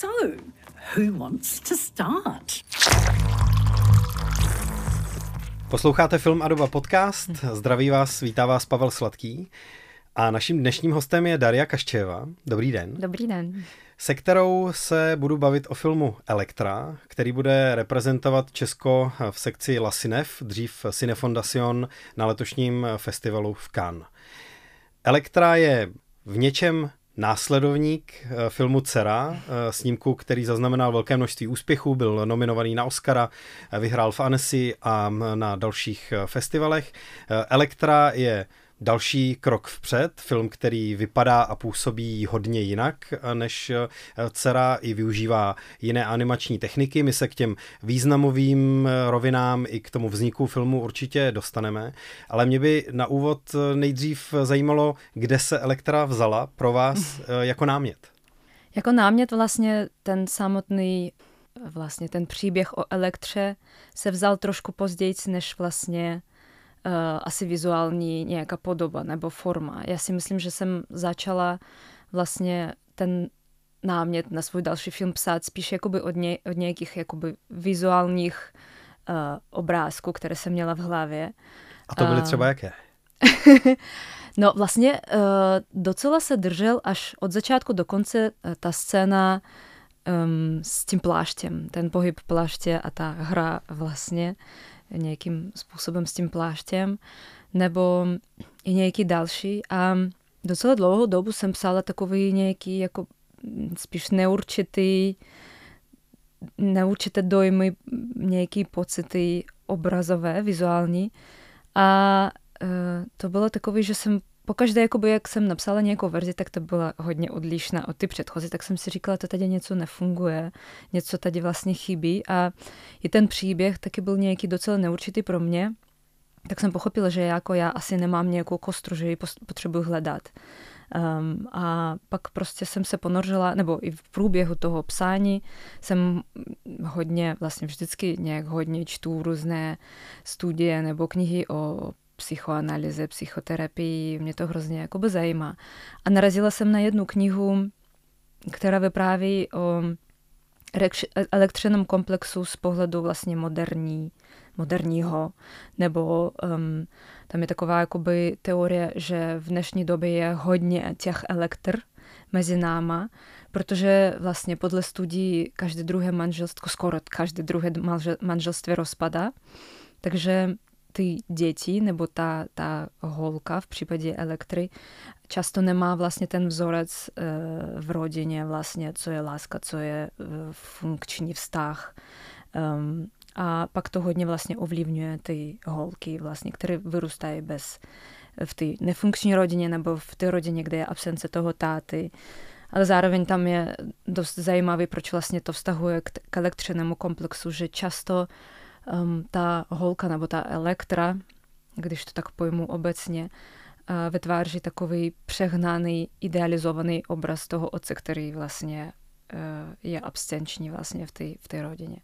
So, who wants to start? Posloucháte Film a doba podcast. Zdraví vás, vítá vás Pavel Sladký. A naším dnešním hostem je Daria Kaščeva. Dobrý den. Dobrý den. Se kterou se budu bavit o filmu Elektra, který bude reprezentovat Česko v sekci La Cinev, dřív Cinefondation na letošním festivalu v Cannes. Elektra je v něčem následovník eh, filmu Cera, eh, snímku, který zaznamenal velké množství úspěchů, byl nominovaný na Oscara, eh, vyhrál v Annecy a na dalších festivalech. Elektra je další krok vpřed, film, který vypadá a působí hodně jinak než eh, Cera, i využívá jiné animační techniky. My se k těm významovým eh, rovinám i k tomu vzniku filmu určitě dostaneme, ale mě by na úvod eh, nejdřív zajímalo, kde se Elektra vzala pro vás jako námět. Jako námět vlastně ten samotný vlastně ten příběh o Elektře se vzal trošku později, než vlastně asi vizuální nějaká podoba nebo forma. Já si myslím, že jsem začala vlastně ten námět na svůj další film psát spíš jakoby od, ně, od nějakých jakoby vizuálních uh, obrázků, které jsem měla v hlavě. A to byly třeba jaké? no vlastně uh, docela se držel až od začátku do konce uh, ta scéna um, s tím pláštěm, ten pohyb pláště a ta hra vlastně nějakým způsobem s tím pláštěm, nebo i nějaký další. A docela dlouhou dobu jsem psala takový nějaký jako spíš neurčitý, neurčité dojmy, nějaký pocity obrazové, vizuální. A uh, to bylo takový, že jsem pokaždé, jakoby, jak jsem napsala nějakou verzi, tak to byla hodně odlišná od ty předchozí, tak jsem si říkala, to tady něco nefunguje, něco tady vlastně chybí a i ten příběh taky byl nějaký docela neurčitý pro mě, tak jsem pochopila, že jako já asi nemám nějakou kostru, že ji potřebuji hledat. Um, a pak prostě jsem se ponořila, nebo i v průběhu toho psání jsem hodně, vlastně vždycky nějak hodně čtu různé studie nebo knihy o psychoanalyze, psychoterapii, mě to hrozně jakoby zajímá. A narazila jsem na jednu knihu, která vypráví o elektřeném komplexu z pohledu vlastně moderní, moderního, nebo um, tam je taková jakoby teorie, že v dnešní době je hodně těch elektr mezi náma, protože vlastně podle studií každé druhé manželství, skoro každé druhé manželství rozpadá, takže ty děti nebo ta, ta holka v případě elektry často nemá vlastně ten vzorec e, v rodině vlastně, co je láska, co je e, funkční vztah. Um, a pak to hodně vlastně ovlivňuje ty holky vlastně, které vyrůstají bez v té nefunkční rodině nebo v té rodině, kde je absence toho táty. Ale zároveň tam je dost zajímavý, proč vlastně to vztahuje k, k komplexu, že často um, ta holka nebo ta elektra, když to tak pojmu obecně, uh, vytváří takový přehnaný, idealizovaný obraz toho otce, který vlastně uh, je abstenční vlastně v té v té rodině.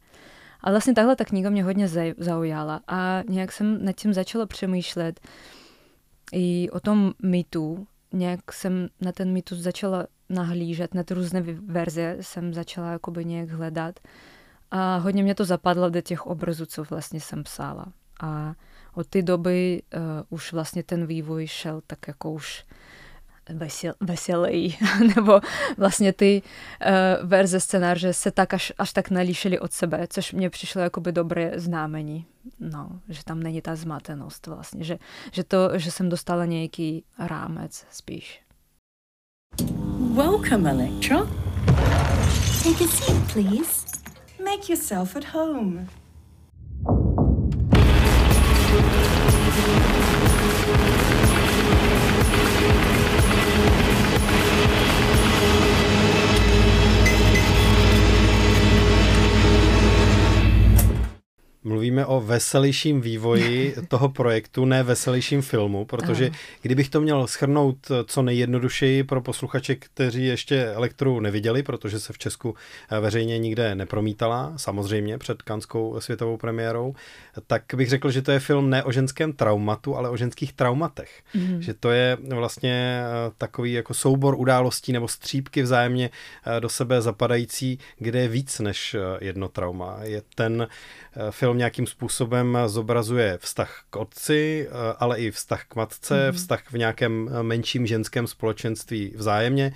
A vlastně tahle ta kniha mě hodně zaujala a nějak jsem nad tím začala přemýšlet i o tom mýtu. Nějak jsem na ten mýtus začala nahlížet, na ty různé verze jsem začala jakoby nějak hledat. A hodně mě to zapadlo do těch obrazů, co vlastně jsem psala. A od té doby uh, už vlastně ten vývoj šel tak jako už vesel, veselý, nebo vlastně ty uh, verze scénáře se tak až, až tak nalíšily od sebe, což mě přišlo jakoby dobré známení, no, že tam není ta zmatenost vlastně, že, že, to, že jsem dostala nějaký rámec spíš. Welcome, Electra. Take a seat, please. Make yourself at home. Mluvíme o veselějším vývoji toho projektu, ne veselějším filmu, protože kdybych to měl schrnout co nejjednodušeji pro posluchače, kteří ještě elektru neviděli, protože se v Česku veřejně nikde nepromítala, samozřejmě před kanskou světovou premiérou, tak bych řekl, že to je film ne o ženském traumatu, ale o ženských traumatech. Mm. Že to je vlastně takový jako soubor událostí nebo střípky vzájemně do sebe zapadající, kde je víc než jedno trauma. Je ten Eh, film nějakým způsobem zobrazuje vztah k otci, eh, ale i vztah k matce, mm-hmm. vztah v nějakém eh, menším ženském společenství vzájemně.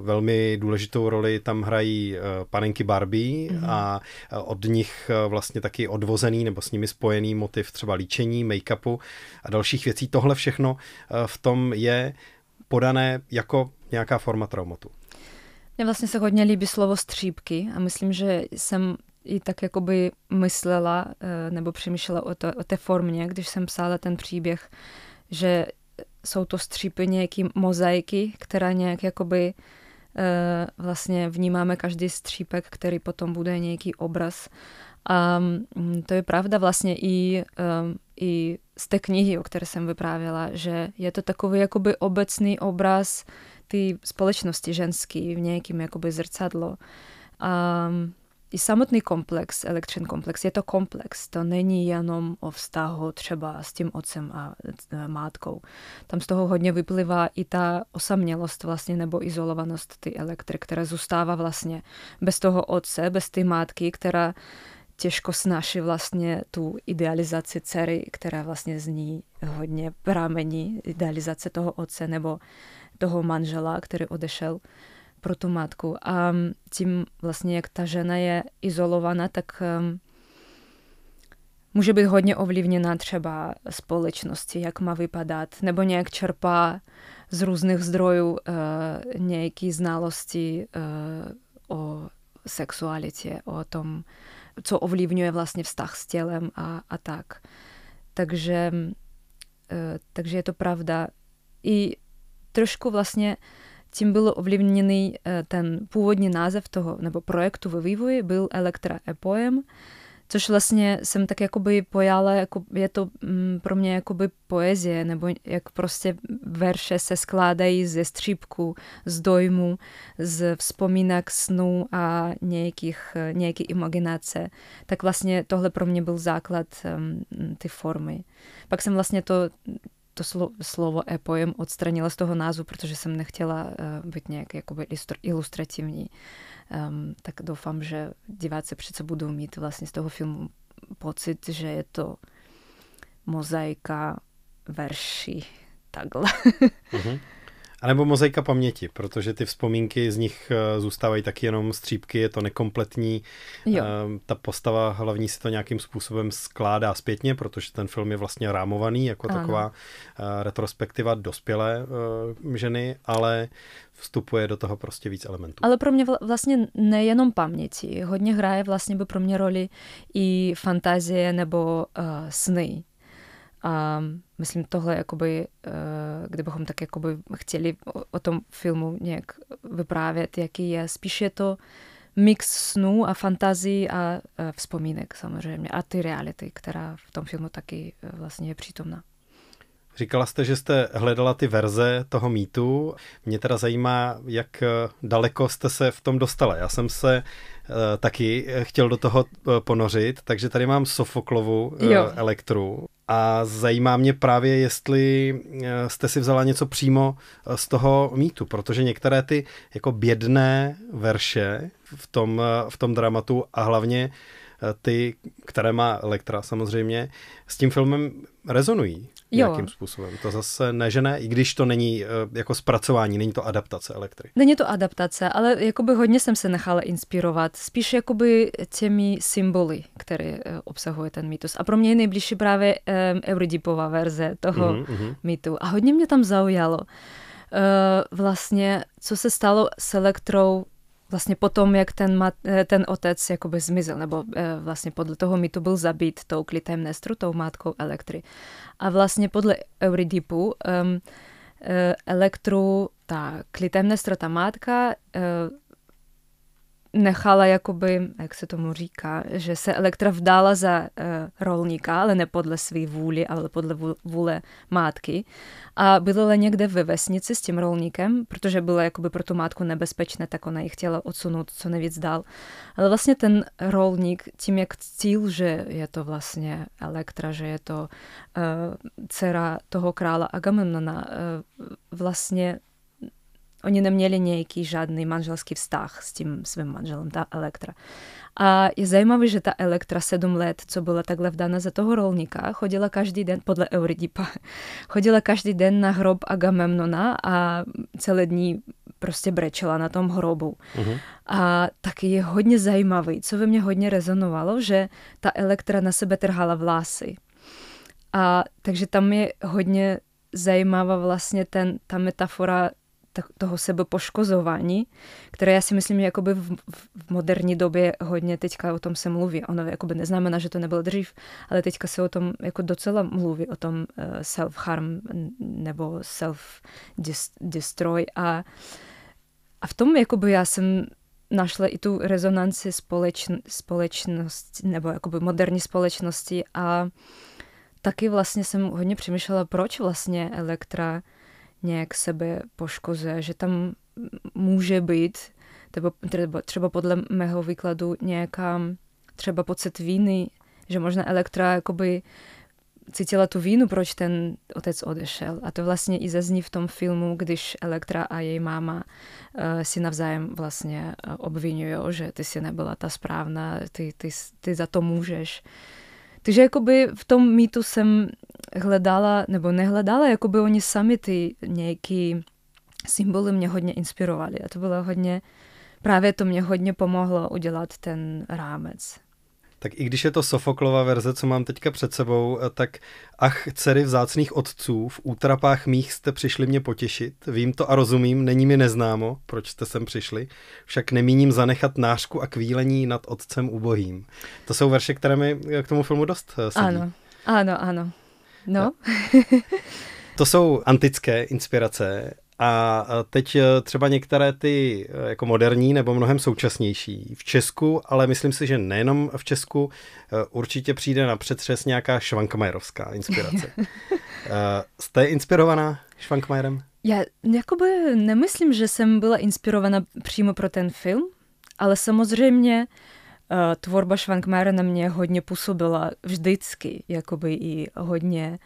Velmi důležitou roli tam hrají panenky Barbie mm-hmm. a od nich vlastně taky odvozený nebo s nimi spojený motiv třeba líčení, make-upu a dalších věcí. Tohle všechno v tom je podané jako nějaká forma traumatu. Mně vlastně se hodně líbí slovo střípky a myslím, že jsem i tak jakoby myslela eh, nebo přemýšlela o, to, o té formě, když jsem psala ten příběh, že jsou to střípy nějaký mozaiky, která nějak jakoby eh, vlastně vnímáme každý střípek, který potom bude nějaký obraz. A mm, to je pravda vlastně i, eh, i z té knihy, o které jsem vyprávěla, že je to takový jakoby obecný obraz té společnosti ženský v nějakým jakoby zrcadlo. A i samotný komplex, elektřin komplex, je to komplex. To není jenom o vztahu třeba s tím otcem a mátkou. Tam z toho hodně vyplývá i ta osamělost vlastně nebo izolovanost ty elektry, která zůstává vlastně bez toho otce, bez ty mátky, která těžko snáší vlastně tu idealizaci dcery, která vlastně z ní hodně pramení, idealizace toho otce nebo toho manžela, který odešel pro tu matku. A tím vlastně, jak ta žena je izolovaná, tak um, může být hodně ovlivněna třeba společnosti, jak má vypadat, nebo nějak čerpá z různých zdrojů uh, nějaké znalosti uh, o sexualitě, o tom, co ovlivňuje vlastně vztah s tělem a, a tak. Takže, uh, takže je to pravda. I trošku vlastně tím byl ovlivněný eh, ten původní název toho, nebo projektu ve vývoji, byl Elektra Epoem, což vlastně jsem tak jakoby pojala, jako je to mm, pro mě jakoby poezie, nebo jak prostě verše se skládají ze střípku, z dojmu, z vzpomínek, snů a nějakých, eh, nějaký imaginace. Tak vlastně tohle pro mě byl základ um, ty formy. Pak jsem vlastně to to slo, slovo epoem odstranila z toho názvu, protože jsem nechtěla uh, být nějak jakoby ilustrativní. Um, tak doufám, že diváci přece budou mít vlastně z toho filmu pocit, že je to mozaika verší takhle. Uh-huh. A nebo mozaika paměti, protože ty vzpomínky z nich eh, zůstávají taky jenom střípky, je to nekompletní. Jo. Ehm, ta postava hlavní si to nějakým způsobem skládá zpětně, protože ten film je vlastně rámovaný jako ano. taková eh, retrospektiva dospělé eh, ženy, ale vstupuje do toho prostě víc elementů. Ale pro mě vlastně nejenom paměti, hodně hraje vlastně by pro mě roli i fantazie nebo uh, sny. A myslím, tohle, jakoby, eh, kdybychom tak jakoby chtěli o, tom filmu nějak vyprávět, jaký je, spíš je to mix snů a fantazí a, a vzpomínek samozřejmě a ty reality, která v tom filmu taky eh, vlastně je přítomná. Říkala jste, že jste hledala ty verze toho mýtu. Mě teda zajímá, jak daleko jste se v tom dostala. Já jsem se taky chtěl do toho ponořit, takže tady mám Sofoklovu uh, elektru. A zajímá mě právě, jestli eh, jste si vzala něco přímo eh, z toho mýtu, protože některé ty jako bědné verše v tom, eh, v tom dramatu a hlavně ty, které má Elektra samozřejmě, s tím filmem rezonují nějakým jo. způsobem. To zase ne, že ne, i když to není jako zpracování, není to adaptace elektry. Není to adaptace, ale jakoby hodně jsem se nechala inspirovat, spíš jakoby těmi symboly, které obsahuje ten mýtus. A pro mě je nejbližší právě um, Euridipová verze toho mm-hmm. mýtu. A hodně mě tam zaujalo. Uh, vlastně, co se stalo s elektrou vlastně potom, jak ten, mat, ten otec jakoby zmizel, nebo e, vlastně podle toho mýtu byl zabít tou Klytemnestru, tou matkou Elektry. A vlastně podle Euridipu um, Elektru, ta Klytemnestra, ta matka, nechala jakoby, jak se tomu říká, že se Elektra vdala za uh, rolníka, ale ne podle své vůli, ale podle vůle matky. A bydlela někde ve vesnici s tím rolníkem, protože bylo jakoby pro tu matku nebezpečné, tak ona ji chtěla odsunout co nejvíc dál. Ale vlastně ten rolník tím, jak cíl, že je to vlastně Elektra, že je to uh, dcera toho krála Agamemnona, uh, vlastně Oni neměli nějaký žádný manželský vztah s tím svým manželem, ta Elektra. A je zajímavé, že ta Elektra sedm let, co byla takhle vdána za toho rolníka, chodila každý den, podle Euridipa, chodila každý den na hrob Agamemnona a celé dní prostě brečela na tom hrobu. Uh-huh. A taky je hodně zajímavý, co ve mně hodně rezonovalo, že ta Elektra na sebe trhala vlasy. A takže tam je hodně zajímavá vlastně ten, ta metafora toho sebepoškozování, které já si myslím, že jakoby v, v moderní době hodně teďka o tom se mluví. Ono jakoby neznamená, že to nebylo dřív, ale teďka se o tom jako docela mluví, o tom uh, self-harm nebo self-destroy a, a v tom jakoby já jsem našla i tu rezonanci společn, společnosti nebo jakoby moderní společnosti a taky vlastně jsem hodně přemýšlela, proč vlastně Elektra nějak sebe poškozuje, že tam může být, třeba, třeba, podle mého výkladu nějaká třeba pocit víny, že možná Elektra jakoby cítila tu vínu, proč ten otec odešel. A to vlastně i zazní v tom filmu, když Elektra a její máma uh, si navzájem vlastně uh, obvinují, že ty si nebyla ta správná, ty, ty, ty za to můžeš. Takže jakoby v tom mýtu jsem hledala, nebo nehledala, jakoby oni sami ty nějaký symboly mě hodně inspirovali. A to bylo hodně, právě to mě hodně pomohlo udělat ten rámec. Tak i když je to Sofoklova verze, co mám teďka před sebou, eh, tak ach, dcery vzácných otců, v útrapách mých jste přišli mě potěšit. Vím to a rozumím, není mi neznámo, proč jste sem přišli. Však nemíním zanechat nářku a kvílení nad otcem ubohým. To jsou verše, které mi k tomu filmu dost eh, sedí. Ano, ano, ano. No. To jsou antické inspirace a teď e, třeba některé ty e, jako moderní nebo mnohem současnější v Česku, ale myslím si, že nejenom v Česku, e, určitě přijde na přetřes nějaká švankmajerovská inspirace. Jste inspirovaná Švankmajerem? Já jakoby nemyslím, že jsem byla inspirovaná přímo pro ten film, ale samozřejmě tvorba Švankmajera na mě hodně působila vždycky, jakoby i hodně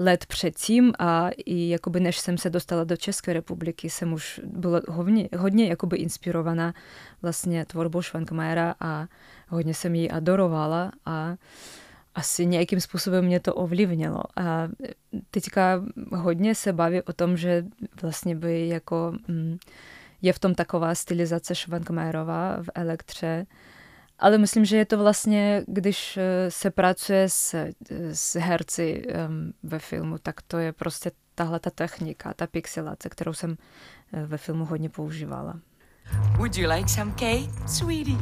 let předtím a i jakoby než jsem se dostala do České republiky, jsem už byla hodně, hodně jakoby inspirovaná vlastně tvorbou Švankmajera a hodně jsem ji adorovala a asi nějakým způsobem mě to ovlivnilo. A teďka hodně se baví o tom, že vlastně by jako mm, je v tom taková stylizace Švankmajerová v elektře, ale myslím, že je to vlastně, když eh, se pracuje s, eh, s herci um, ve filmu, tak to je prostě tahle ta technika, ta pixelace, kterou jsem eh, ve filmu hodně používala. Would you like some cake, sweetie?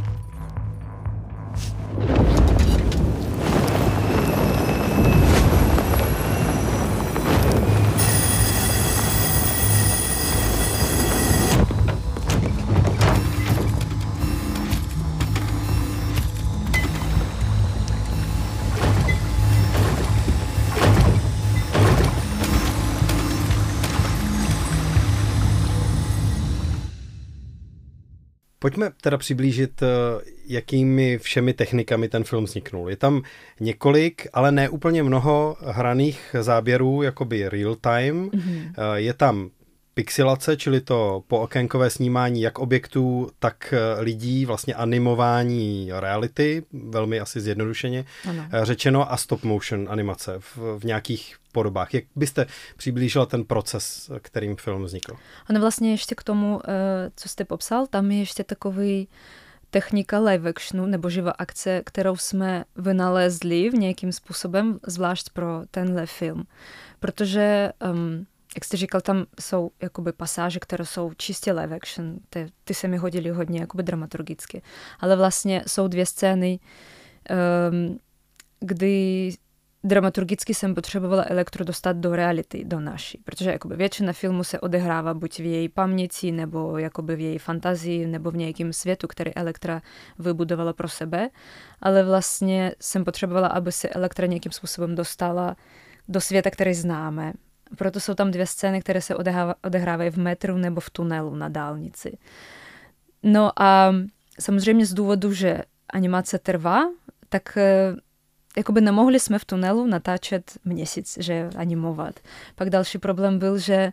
Pojďme teda přiblížit, eh, jakými všemi technikami ten film vzniknul. Je tam několik, ale ne úplně mnoho hraných záběrů, jakoby real time. Mm-hmm. Je tam pixelace, čili to pookénkové snímání jak objektů, tak eh, lidí, vlastně animování reality, velmi asi zjednodušeně ano. Eh, řečeno, a stop motion animace v, v nějakých podobách. Jak byste přiblížila ten proces, kterým film vznikl? Ano, vlastně ještě k tomu, eh, co jste popsal, tam je ještě takový technika live actionu nebo živá akce, kterou jsme vynalezli v nějakým způsobem, zvlášť pro tenhle film. Protože um, jak jste říkal, tam jsou jakoby pasáže, které jsou čistě live action, ty, ty se mi hodily hodně jakoby dramaturgicky, ale vlastně jsou dvě scény, um, kdy dramaturgicky jsem potřebovala elektro dostat do reality, do naší, protože jakoby většina filmu se odehrává buď v její paměti, nebo jakoby v její fantazii, nebo v nějakém světu, který Elektra vybudovala pro sebe, ale vlastně jsem potřebovala, aby se Elektra nějakým způsobem dostala do světa, který známe. Proto jsou tam dvě scény, které se odehrávají v metru nebo v tunelu na dálnici. No a samozřejmě z důvodu, že animace trvá, tak eh, jakoby nemohli jsme v tunelu natáčet měsíc, že animovat. Pak další problém byl, že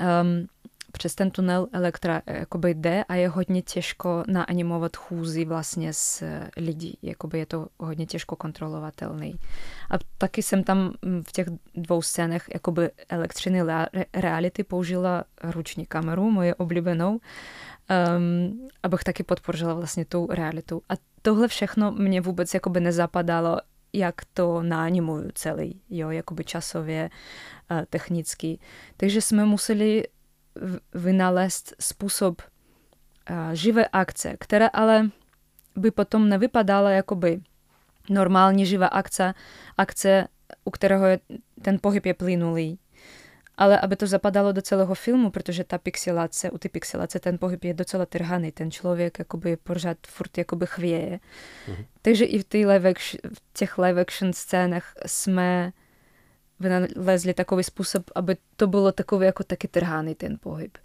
um, přes ten tunel Elektra jakoby jde a je hodně těžko naanimovat chůzi vlastně s lidí. Jakoby je to hodně těžko kontrolovatelný. A taky jsem tam v těch dvou scénách jakoby elektřiny reality použila ruční kameru, moje oblíbenou, um, abych taky podpořila vlastně tu realitu. A tohle všechno mě vůbec jakoby nezapadalo, jak to nánimuju celý, jo, jakoby časově, uh, technicky. Takže jsme museli vynalézt způsob živé akce, která ale by potom nevypadala jakoby normální živá akce, akce, u kterého je, ten pohyb je plynulý, ale aby to zapadalo do celého filmu, protože ta pixelace, u ty pixelace ten pohyb je docela trhaný, ten člověk jakoby pořád furt jakoby chvěje. Mm-hmm. Takže i v, live action, v těch live action scénách jsme vynalezli takový způsob, aby to bylo takový jako taky trhaný ten pohyb.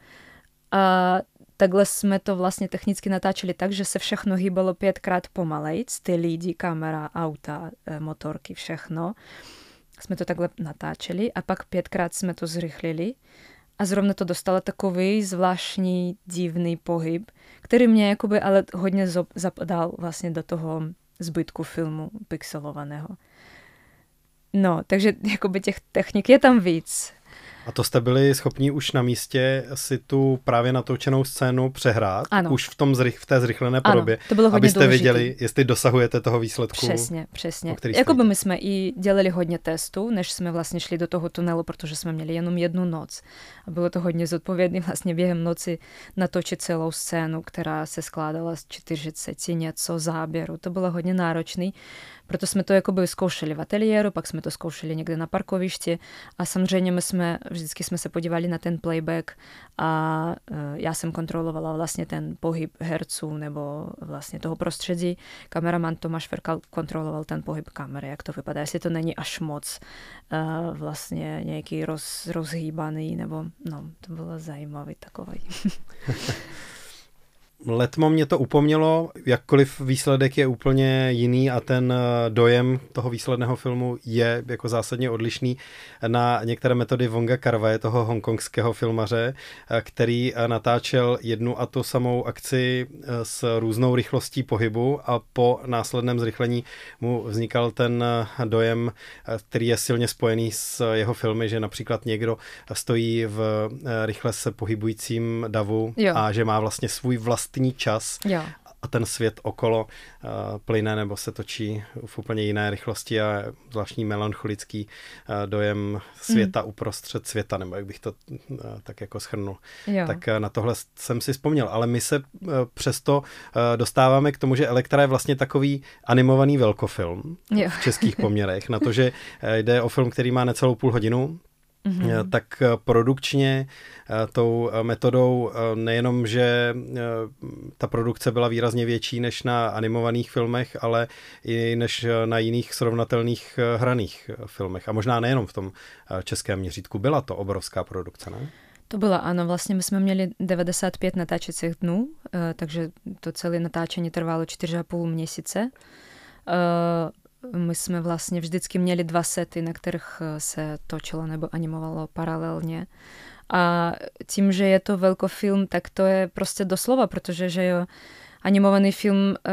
A takhle jsme to vlastně technicky natáčeli tak, že se všechno hýbalo pětkrát pomalejc, ty lidi, kamera, auta, e, motorky, všechno jsme to takhle natáčeli a pak pětkrát jsme to zrychlili a zrovna to dostalo takový zvláštní, divný pohyb, který mě jakoby ale hodně zapadal vlastně do toho zbytku filmu pixelovaného. No, takže jakoby těch technik je tam víc. A to jste byli schopni už na místě si tu právě natočenou scénu přehrát? Ano. Už v, tom zrych, v té zrychlené podobě? Ano, to bylo hodně Abyste důležitý. věděli, jestli dosahujete toho výsledku? Přesně, přesně. Jakoby my jsme i dělali hodně testů, než jsme vlastně šli do toho tunelu, protože jsme měli jenom jednu noc. A bylo to hodně zodpovědné vlastně během noci natočit celou scénu, která se skládala z 40 něco záběru. To bylo hodně náročný. Proto jsme to jakoby zkoušeli v ateliéru, pak jsme to zkoušeli někde na parkovišti a samozřejmě my jsme, vždycky jsme se podívali na ten playback a e, já jsem kontrolovala vlastně ten pohyb herců nebo vlastně toho prostředí. Kameraman Tomáš Ferkal kontroloval ten pohyb kamery, jak to vypadá, jestli to není až moc uh, vlastně nějaký roz, rozhýbaný, nebo no, to bylo zajímavý takový. Letmo mě to upomnělo, jakkoliv výsledek je úplně jiný a ten eh, dojem toho výsledného filmu je jako zásadně odlišný na některé metody Vonga Karvaje, toho hongkongského filmaře, eh, který eh, natáčel jednu a tu samou akci s různou rychlostí pohybu a po následném zrychlení mu vznikal ten dojem, který je silně spojený s jeho filmy, že například někdo stojí v rychle se pohybujícím davu jo. a že má vlastně svůj vlastní vlastní čas jo. a ten svět okolo uh, plyne nebo se točí v úplně jiné rychlosti a zvláštní melancholický uh, dojem světa mm. uprostřed světa, nebo jak bych to uh, tak jako schrnul. Jo. Tak uh, na tohle jsem si vzpomněl, ale my se uh, přesto uh, dostáváme k tomu, že Elektra je vlastně takový animovaný velkofilm jo. v českých poměrech, na to, že jde o film, který má necelou půl hodinu, mm-hmm. tak eh, produkčně eh, tou metodou nejenom, že ta produkce byla výrazně větší než na animovaných filmech, ale i než na jiných srovnatelných hraných filmech. A možná nejenom v tom českém měřítku. Byla to obrovská produkce, ne? To byla, ano, vlastně my jsme měli 95 natáčecích dnů, takže to celé natáčení trvalo 4,5 měsíce my jsme vlastně vždycky měli dva sety, na kterých eh, se točilo nebo animovalo paralelně. A tím, že je to velkofilm, tak to je prostě doslova, protože že jo, animovaný film eh,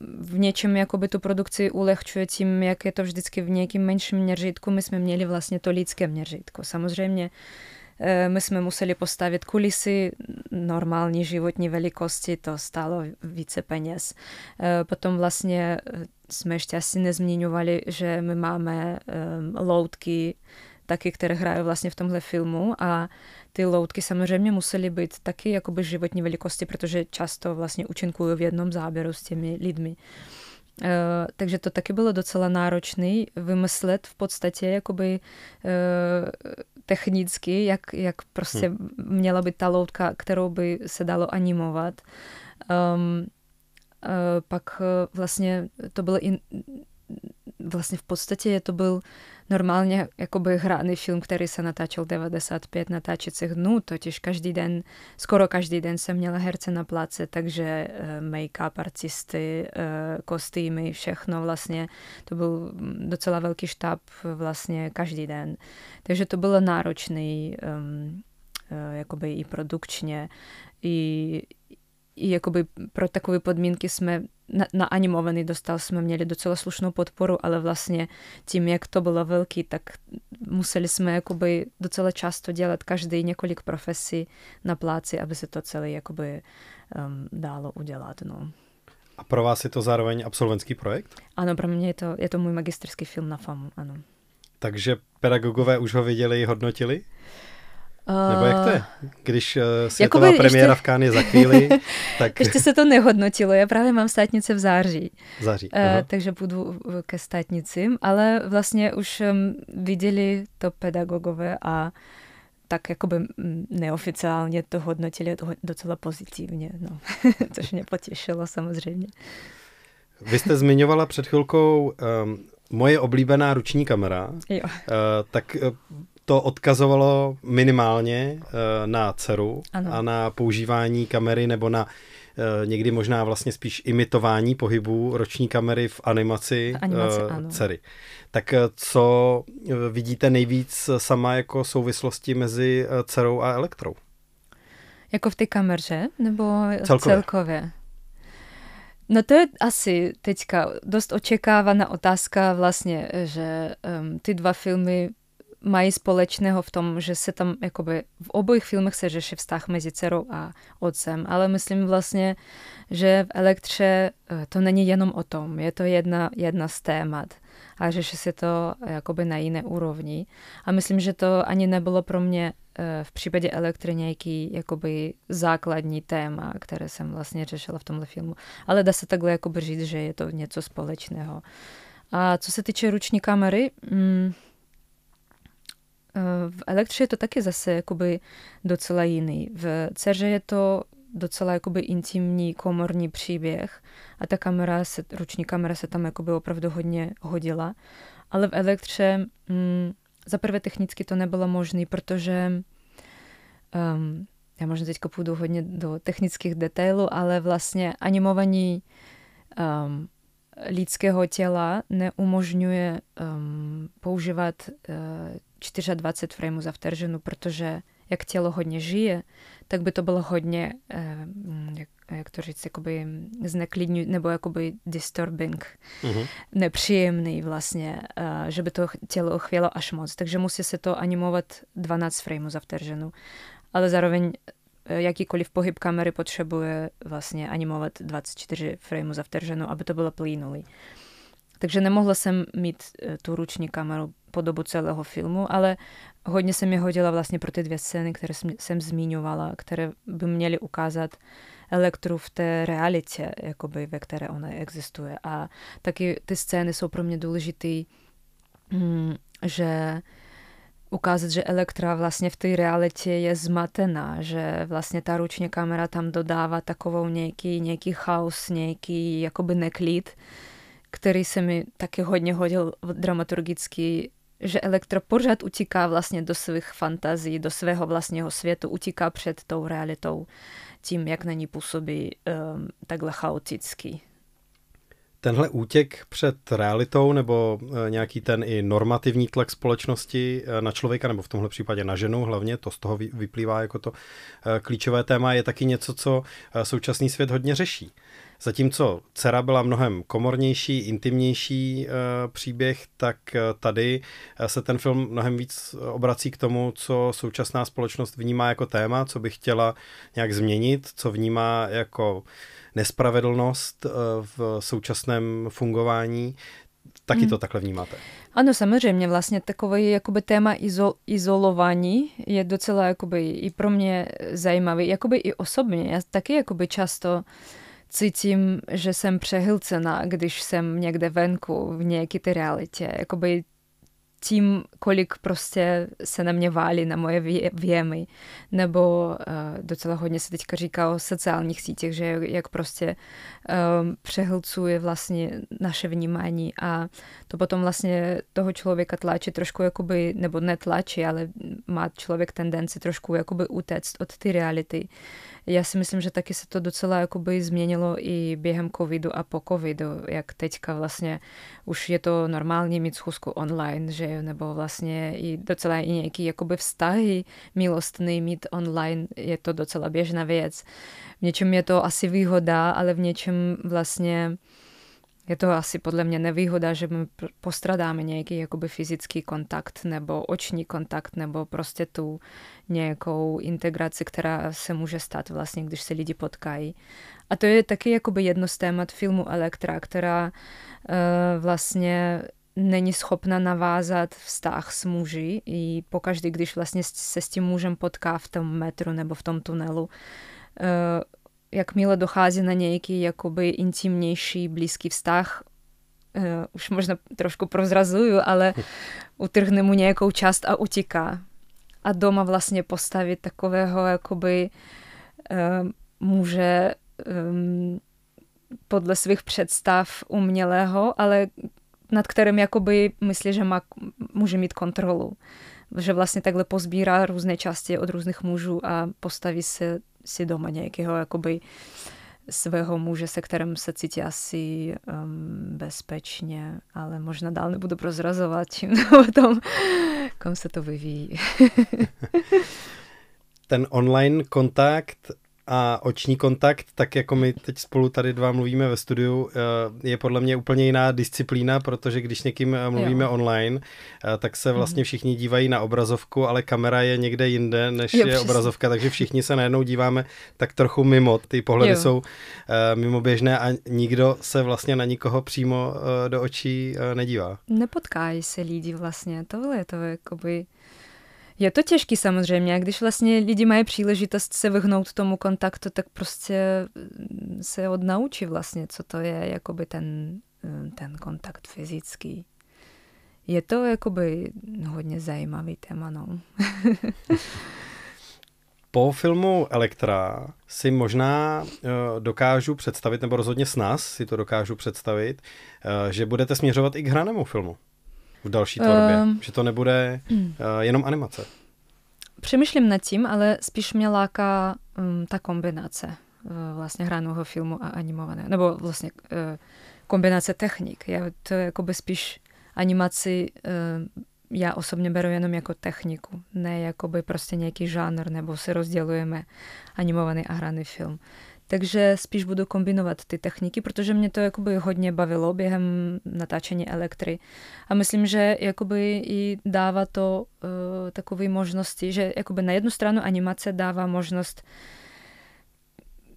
v něčem jakoby tu produkci ulehčuje tím, jak je to vždycky v nějakém menším měřítku. My jsme měli vlastně to lidské měřítko. Samozřejmě my jsme museli postavit kulisy normální životní velikosti, to stálo více peněz. Eh, potom vlastně eh, jsme asi nezmiňovali, že my máme loutky, taky, které hrají vlastně v tomhle filmu a ty loutky samozřejmě musely být taky jakoby životní velikosti, protože často vlastně účinkují v jednom záběru s těmi lidmi. Uh, takže to taky bylo docela náročný vymyslet v podstatě jakoby uh, technicky, jak, jak prostě hmm. měla být ta loutka, kterou by se dalo animovat. Um, uh, pak uh, vlastně to bylo i vlastně v podstatě to byl normálně jakoby hraný film, který se natáčel 95 natáčecích dnů, totiž každý den, skoro každý den jsem měla herce na pláce, takže uh, make-up, artisty, uh, kostýmy, všechno vlastně, to byl docela velký štáb vlastně každý den. Takže to bylo náročný um, jakoby i produkčně, i, i jakoby pro takové podmínky jsme na, na animovaný dostal jsme měli docela slušnou podporu, ale vlastně tím, jak to bylo velký, tak museli jsme jakoby docela často dělat každý několik profesí na pláci, aby se to celé jakoby um, dalo udělat. No. A pro vás je to zároveň absolventský projekt? Ano, pro mě je to, je to můj magisterský film na FAMu, ano. Takže pedagogové už ho viděli, hodnotili? Nebo jak to je? Když uh, světová Jakoby premiéra ještě... v Cannes je za chvíli, tak... Ještě se to nehodnotilo, já právě mám státnice v září. Září, uh, takže půjdu ke státnicím, ale vlastně už um, viděli to pedagogové a tak jakoby neoficiálně to hodnotili docela pozitivně, no. což mě potěšilo samozřejmě. Vy jste zmiňovala před chvilkou um, moje oblíbená ruční kamera. Jo. Uh, tak to odkazovalo minimálně uh, na dceru ano. a na používání kamery nebo na uh, někdy možná vlastně spíš imitování pohybů roční kamery v animaci, animaci uh, dcery. Tak co vidíte nejvíc sama jako souvislosti mezi dcerou a elektrou? Jako v té kameře nebo celkově? celkově? No to je asi teďka dost očekávaná otázka vlastně, že um, ty dva filmy mají společného v tom, že se tam jakoby v obojích filmech se řeší vztah mezi dcerou a otcem, ale myslím vlastně, že v Elektře eh, to není jenom o tom, je to jedna, jedna z témat a řeší se to jakoby na jiné úrovni. A myslím, že to ani nebylo pro mě eh, v případě Elektry nějaký jakoby základní téma, které jsem vlastně řešila v tomhle filmu. Ale dá se takhle jakoby říct, že je to něco společného. A co se týče ruční kamery, mm, v elektře je to taky zase jakoby docela jiný. V dceře je to docela jakoby intimní komorní příběh a ta kamera, se, ruční kamera se tam jakoby opravdu hodně hodila. Ale v elektře mm, za prvé technicky to nebylo možné, protože um, já možná teď půjdu hodně do technických detailů, ale vlastně animovaní um, lidského těla neumožňuje um, používat uh, 24 frameů za vteřinu, protože jak tělo hodně žije, tak by to bylo hodně, eh, jak, jak to říct, jakoby zneklidňující, nebo jakoby disturbing, uh-huh. nepříjemný vlastně, eh, že by to tělo chvělo až moc. Takže musí se to animovat 12 frameů za vteřinu. Ale zároveň eh, jakýkoliv pohyb kamery potřebuje vlastně animovat 24 frameů za vteřinu, aby to bylo plynulý. Takže nemohla jsem mít tu ruční kameru po dobu celého filmu, ale hodně se mi hodila vlastně pro ty dvě scény, které jsem zmiňovala, které by měly ukázat elektru v té realitě, jakoby, ve které ona existuje. A taky ty scény jsou pro mě důležité, mm, že ukázat, že Elektra vlastně v té realitě je zmatená, že vlastně ta ruční kamera tam dodává takovou nějaký, nějaký chaos, nějaký jakoby neklid, který se mi taky hodně hodil dramaturgicky že Elektro pořád utíká vlastně do svých fantazí, do svého vlastního světu, utíká před tou realitou tím, jak na ní působí um, takhle chaoticky. Tenhle útěk před realitou nebo e, nějaký ten i normativní tlak společnosti e, na člověka, nebo v tomhle případě na ženu hlavně, to z toho vyplývá jako to e, klíčové téma, je taky něco, co současný svět hodně řeší. Zatímco dcera byla mnohem komornější, intimnější e, příběh, tak eh, tady eh, se ten film mnohem víc obrací k tomu, co současná společnost vnímá jako téma, co by chtěla nějak změnit, co vnímá jako nespravedlnost v současném fungování. Taky hmm. to takhle vnímáte? Ano, samozřejmě, vlastně takové jakoby téma izol, izolování je docela jakoby i pro mě zajímavý, jakoby i osobně. Já taky jakoby často uh, cítím, že jsem přehlcená, když jsem někde venku v nějaké té realitě. Jakoby tím, kolik prostě se na mě válí, na moje věmy, nebo uh, docela hodně se teďka říká o sociálních sítích, že jak prostě um, přehlcuje vlastně naše vnímání a to potom vlastně toho člověka tlačí trošku jakoby, nebo netlačí, ale má člověk tendenci trošku jakoby utéct od ty reality. Já si myslím, že taky se to docela jakoby změnilo i během covidu a po covidu, jak teďka vlastně už je to normální mít schůzku online, že nebo vlastně i docela i nějaký jakoby vztahy milostný mít online, je to docela běžná věc. V něčem je to asi výhoda, ale v něčem vlastně je to asi podle mě nevýhoda, že my postradáme nějaký jakoby fyzický kontakt nebo oční kontakt nebo prostě tu nějakou integraci, která se může stát vlastně, když se lidi potkají. A to je taky jakoby jedno z témat filmu Elektra, která uh, vlastně není schopna navázat vztah s muži i pokaždý, když vlastně se s tím mužem potká v tom metru nebo v tom tunelu, uh, jakmile dochází na nějaký jakoby intimnější, blízký vztah, uh, už možná trošku prozrazuju, ale utrhne mu nějakou část a utíká. A doma vlastně postavit takového jakoby uh, muže um, podle svých představ umělého, ale nad kterým jakoby myslí, že má, může mít kontrolu. Že vlastně takhle pozbírá různé části od různých mužů a postaví se si doma nějakého jakoby svého muže, se kterým se cítí asi um, bezpečně, ale možná dál nebudu prozrazovat, čím o tom, kom se to vyvíjí. Ten online kontakt a oční kontakt, tak jako my teď spolu tady dva mluvíme ve studiu, eh, je podle mě úplně jiná disciplína, protože když někým eh, mluvíme jo. online, eh, tak se vlastně mhm. všichni dívají na obrazovku, ale kamera je někde jinde, než jo, je přesně. obrazovka, takže všichni se najednou díváme tak trochu mimo. Ty pohledy jo. jsou mimo běžné a nikdo se vlastně na nikoho přímo do očí nedívá. Nepotkají se lidi vlastně, tohle je to jakoby je to těžký samozřejmě, a když vlastně lidi mají příležitost se vyhnout tomu kontaktu, tak prostě mm, se odnaučí vlastně, co to je jakoby ten, mm, ten kontakt fyzický. Je to jakoby hodně zajímavý téma, no. po filmu Elektra si možná uh, dokážu představit, nebo rozhodně s nás si to dokážu představit, uh, že budete směřovat i k hranému filmu v další tvorbě, um, že to nebude uh, jenom animace. Přemýšlím nad tím, ale spíš mě láká um, ta kombinace uh, vlastně hraného filmu a animované, nebo vlastně uh, kombinace technik. Já to jakoby spíš animaci uh, já osobně beru jenom jako techniku, ne jakoby prostě nějaký žánr, nebo se rozdělujeme animovaný a hraný film. Takže spíš budu kombinovat ty techniky, protože mě to jakoby hodně bavilo během natáčení elektry. A myslím, že jakoby i dává to uh, takové možnosti, že jakoby na jednu stranu animace dává možnost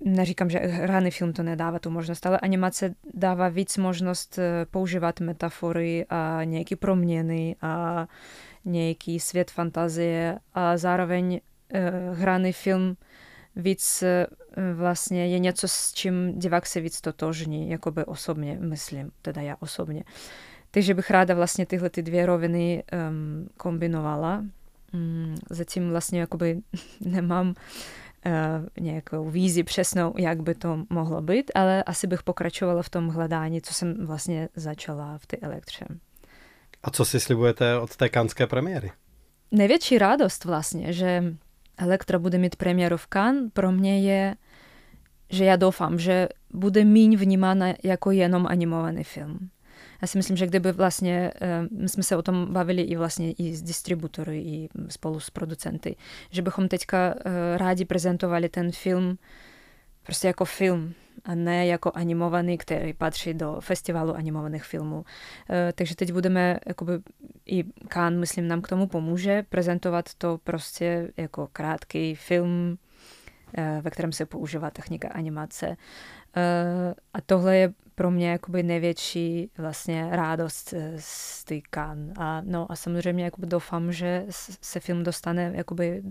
neříkám, že hraný film to nedává tu možnost, ale animace dává víc možnost e, používat metafory a nějaké proměny a nějaký svět fantazie a zároveň uh, hraný film víc e, vlastně je něco, s čím divák se víc totožní, jakoby osobně, myslím, teda já osobně. Takže bych ráda vlastně tyhle ty dvě roviny um, kombinovala. Um, zatím vlastně jakoby nemám uh, nějakou vízi přesnou, jak by to mohlo být, ale asi bych pokračovala v tom hledání, co jsem vlastně začala v ty elektře. A co si slibujete od té kanské premiéry? Největší radost vlastně, že Elektra bude mít premiéru v Cannes, pro mě je, že já doufám, že bude míň vnímána jako jenom animovaný film. Já si myslím, že kdyby vlastně, my jsme se o tom bavili i vlastně i s distributory, i spolu s producenty, že bychom teďka rádi prezentovali ten film prostě jako film, a ne jako animovaný, který patří do festivalu animovaných filmů. Takže teď budeme, jakoby i Khan, myslím, nám k tomu pomůže prezentovat to prostě jako krátký film, ve kterém se používá technika animace. A tohle je pro mě jakoby největší vlastně rádost z té Cannes. A, no, a samozřejmě jakoby doufám, že se film dostane, jakoby,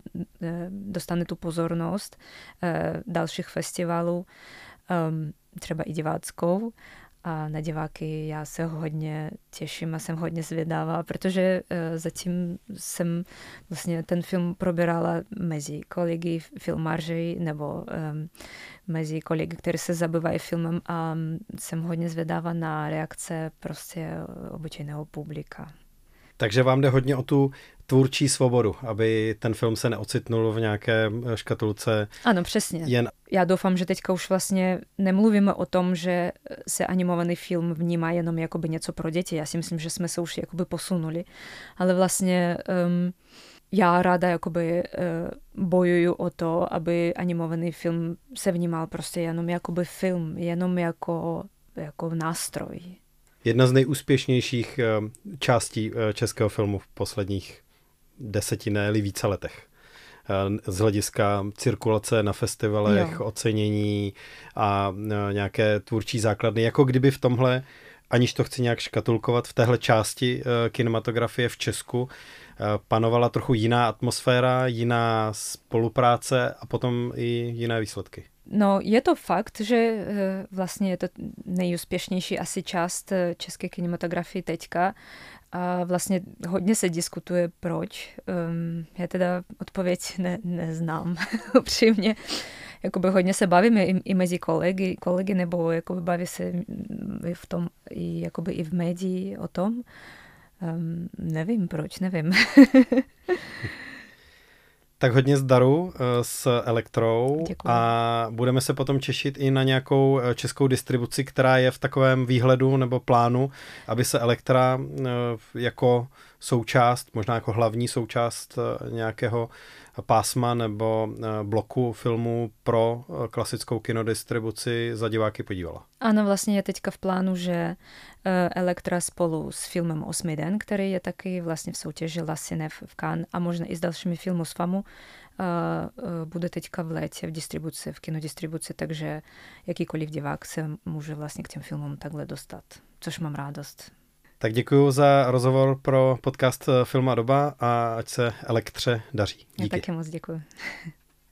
dostane tu pozornost dalších festivalů um, třeba i diváckou. A na diváky já se hodně těším a jsem hodně zvědavá, protože uh, zatím jsem vlastně ten film probírala mezi kolegy filmaři nebo um, mezi kolegy, kteří se zabývají filmem a jsem hodně zvědavá na reakce prostě obyčejného publika. Takže vám jde hodně o tu tvůrčí svobodu, aby ten film se neocitnul v nějaké eh, škatulce. Ano, přesně. Jen... Já doufám, že teďka už vlastně nemluvíme o tom, že se animovaný film vnímá jenom jakoby něco pro děti. Já si myslím, že jsme se už jakoby posunuli. Ale vlastně um, já ráda jakoby uh, bojuju o to, aby animovaný film se vnímal prostě jenom jakoby film, jenom jako, jako nástroj. Jedna z nejúspěšnějších částí českého filmu v posledních deseti, ne více letech z hlediska cirkulace na festivalech, jo. ocenění a nějaké tvůrčí základny, jako kdyby v tomhle, aniž to chci nějak škatulkovat, v téhle části kinematografie v Česku panovala trochu jiná atmosféra, jiná spolupráce a potom i jiné výsledky. No, je to fakt, že eh, vlastně je to nejúspěšnější asi část eh, české kinematografie teďka. A vlastně hodně se diskutuje, proč. Um, já teda odpověď ne, neznám, upřímně. Jakoby hodně se bavíme i, i mezi kolegy, kolegy nebo jakoby baví se i v tom, i, jakoby i v médii o tom. Um, nevím proč, nevím. tak hodně zdaru eh, s Elektrou Děkuji. a budeme se potom češit i na nějakou eh, českou distribuci, která je v takovém výhledu nebo plánu, aby se Elektra eh, jako součást, možná jako hlavní součást nějakého pásma nebo bloku filmů pro klasickou kinodistribuci za diváky podívala. Ano, vlastně je teďka v plánu, že Elektra spolu s filmem Osmý den, který je taky vlastně v soutěži Lasinev v Cannes a možná i s dalšími filmy z FAMu, bude teďka v létě v distribuci, v kinodistribuci, takže jakýkoliv divák se může vlastně k těm filmům takhle dostat, což mám radost. Tak děkuji za rozhovor pro podcast Filma doba a ať se Elektře daří. Díky. Já taky moc děkuji.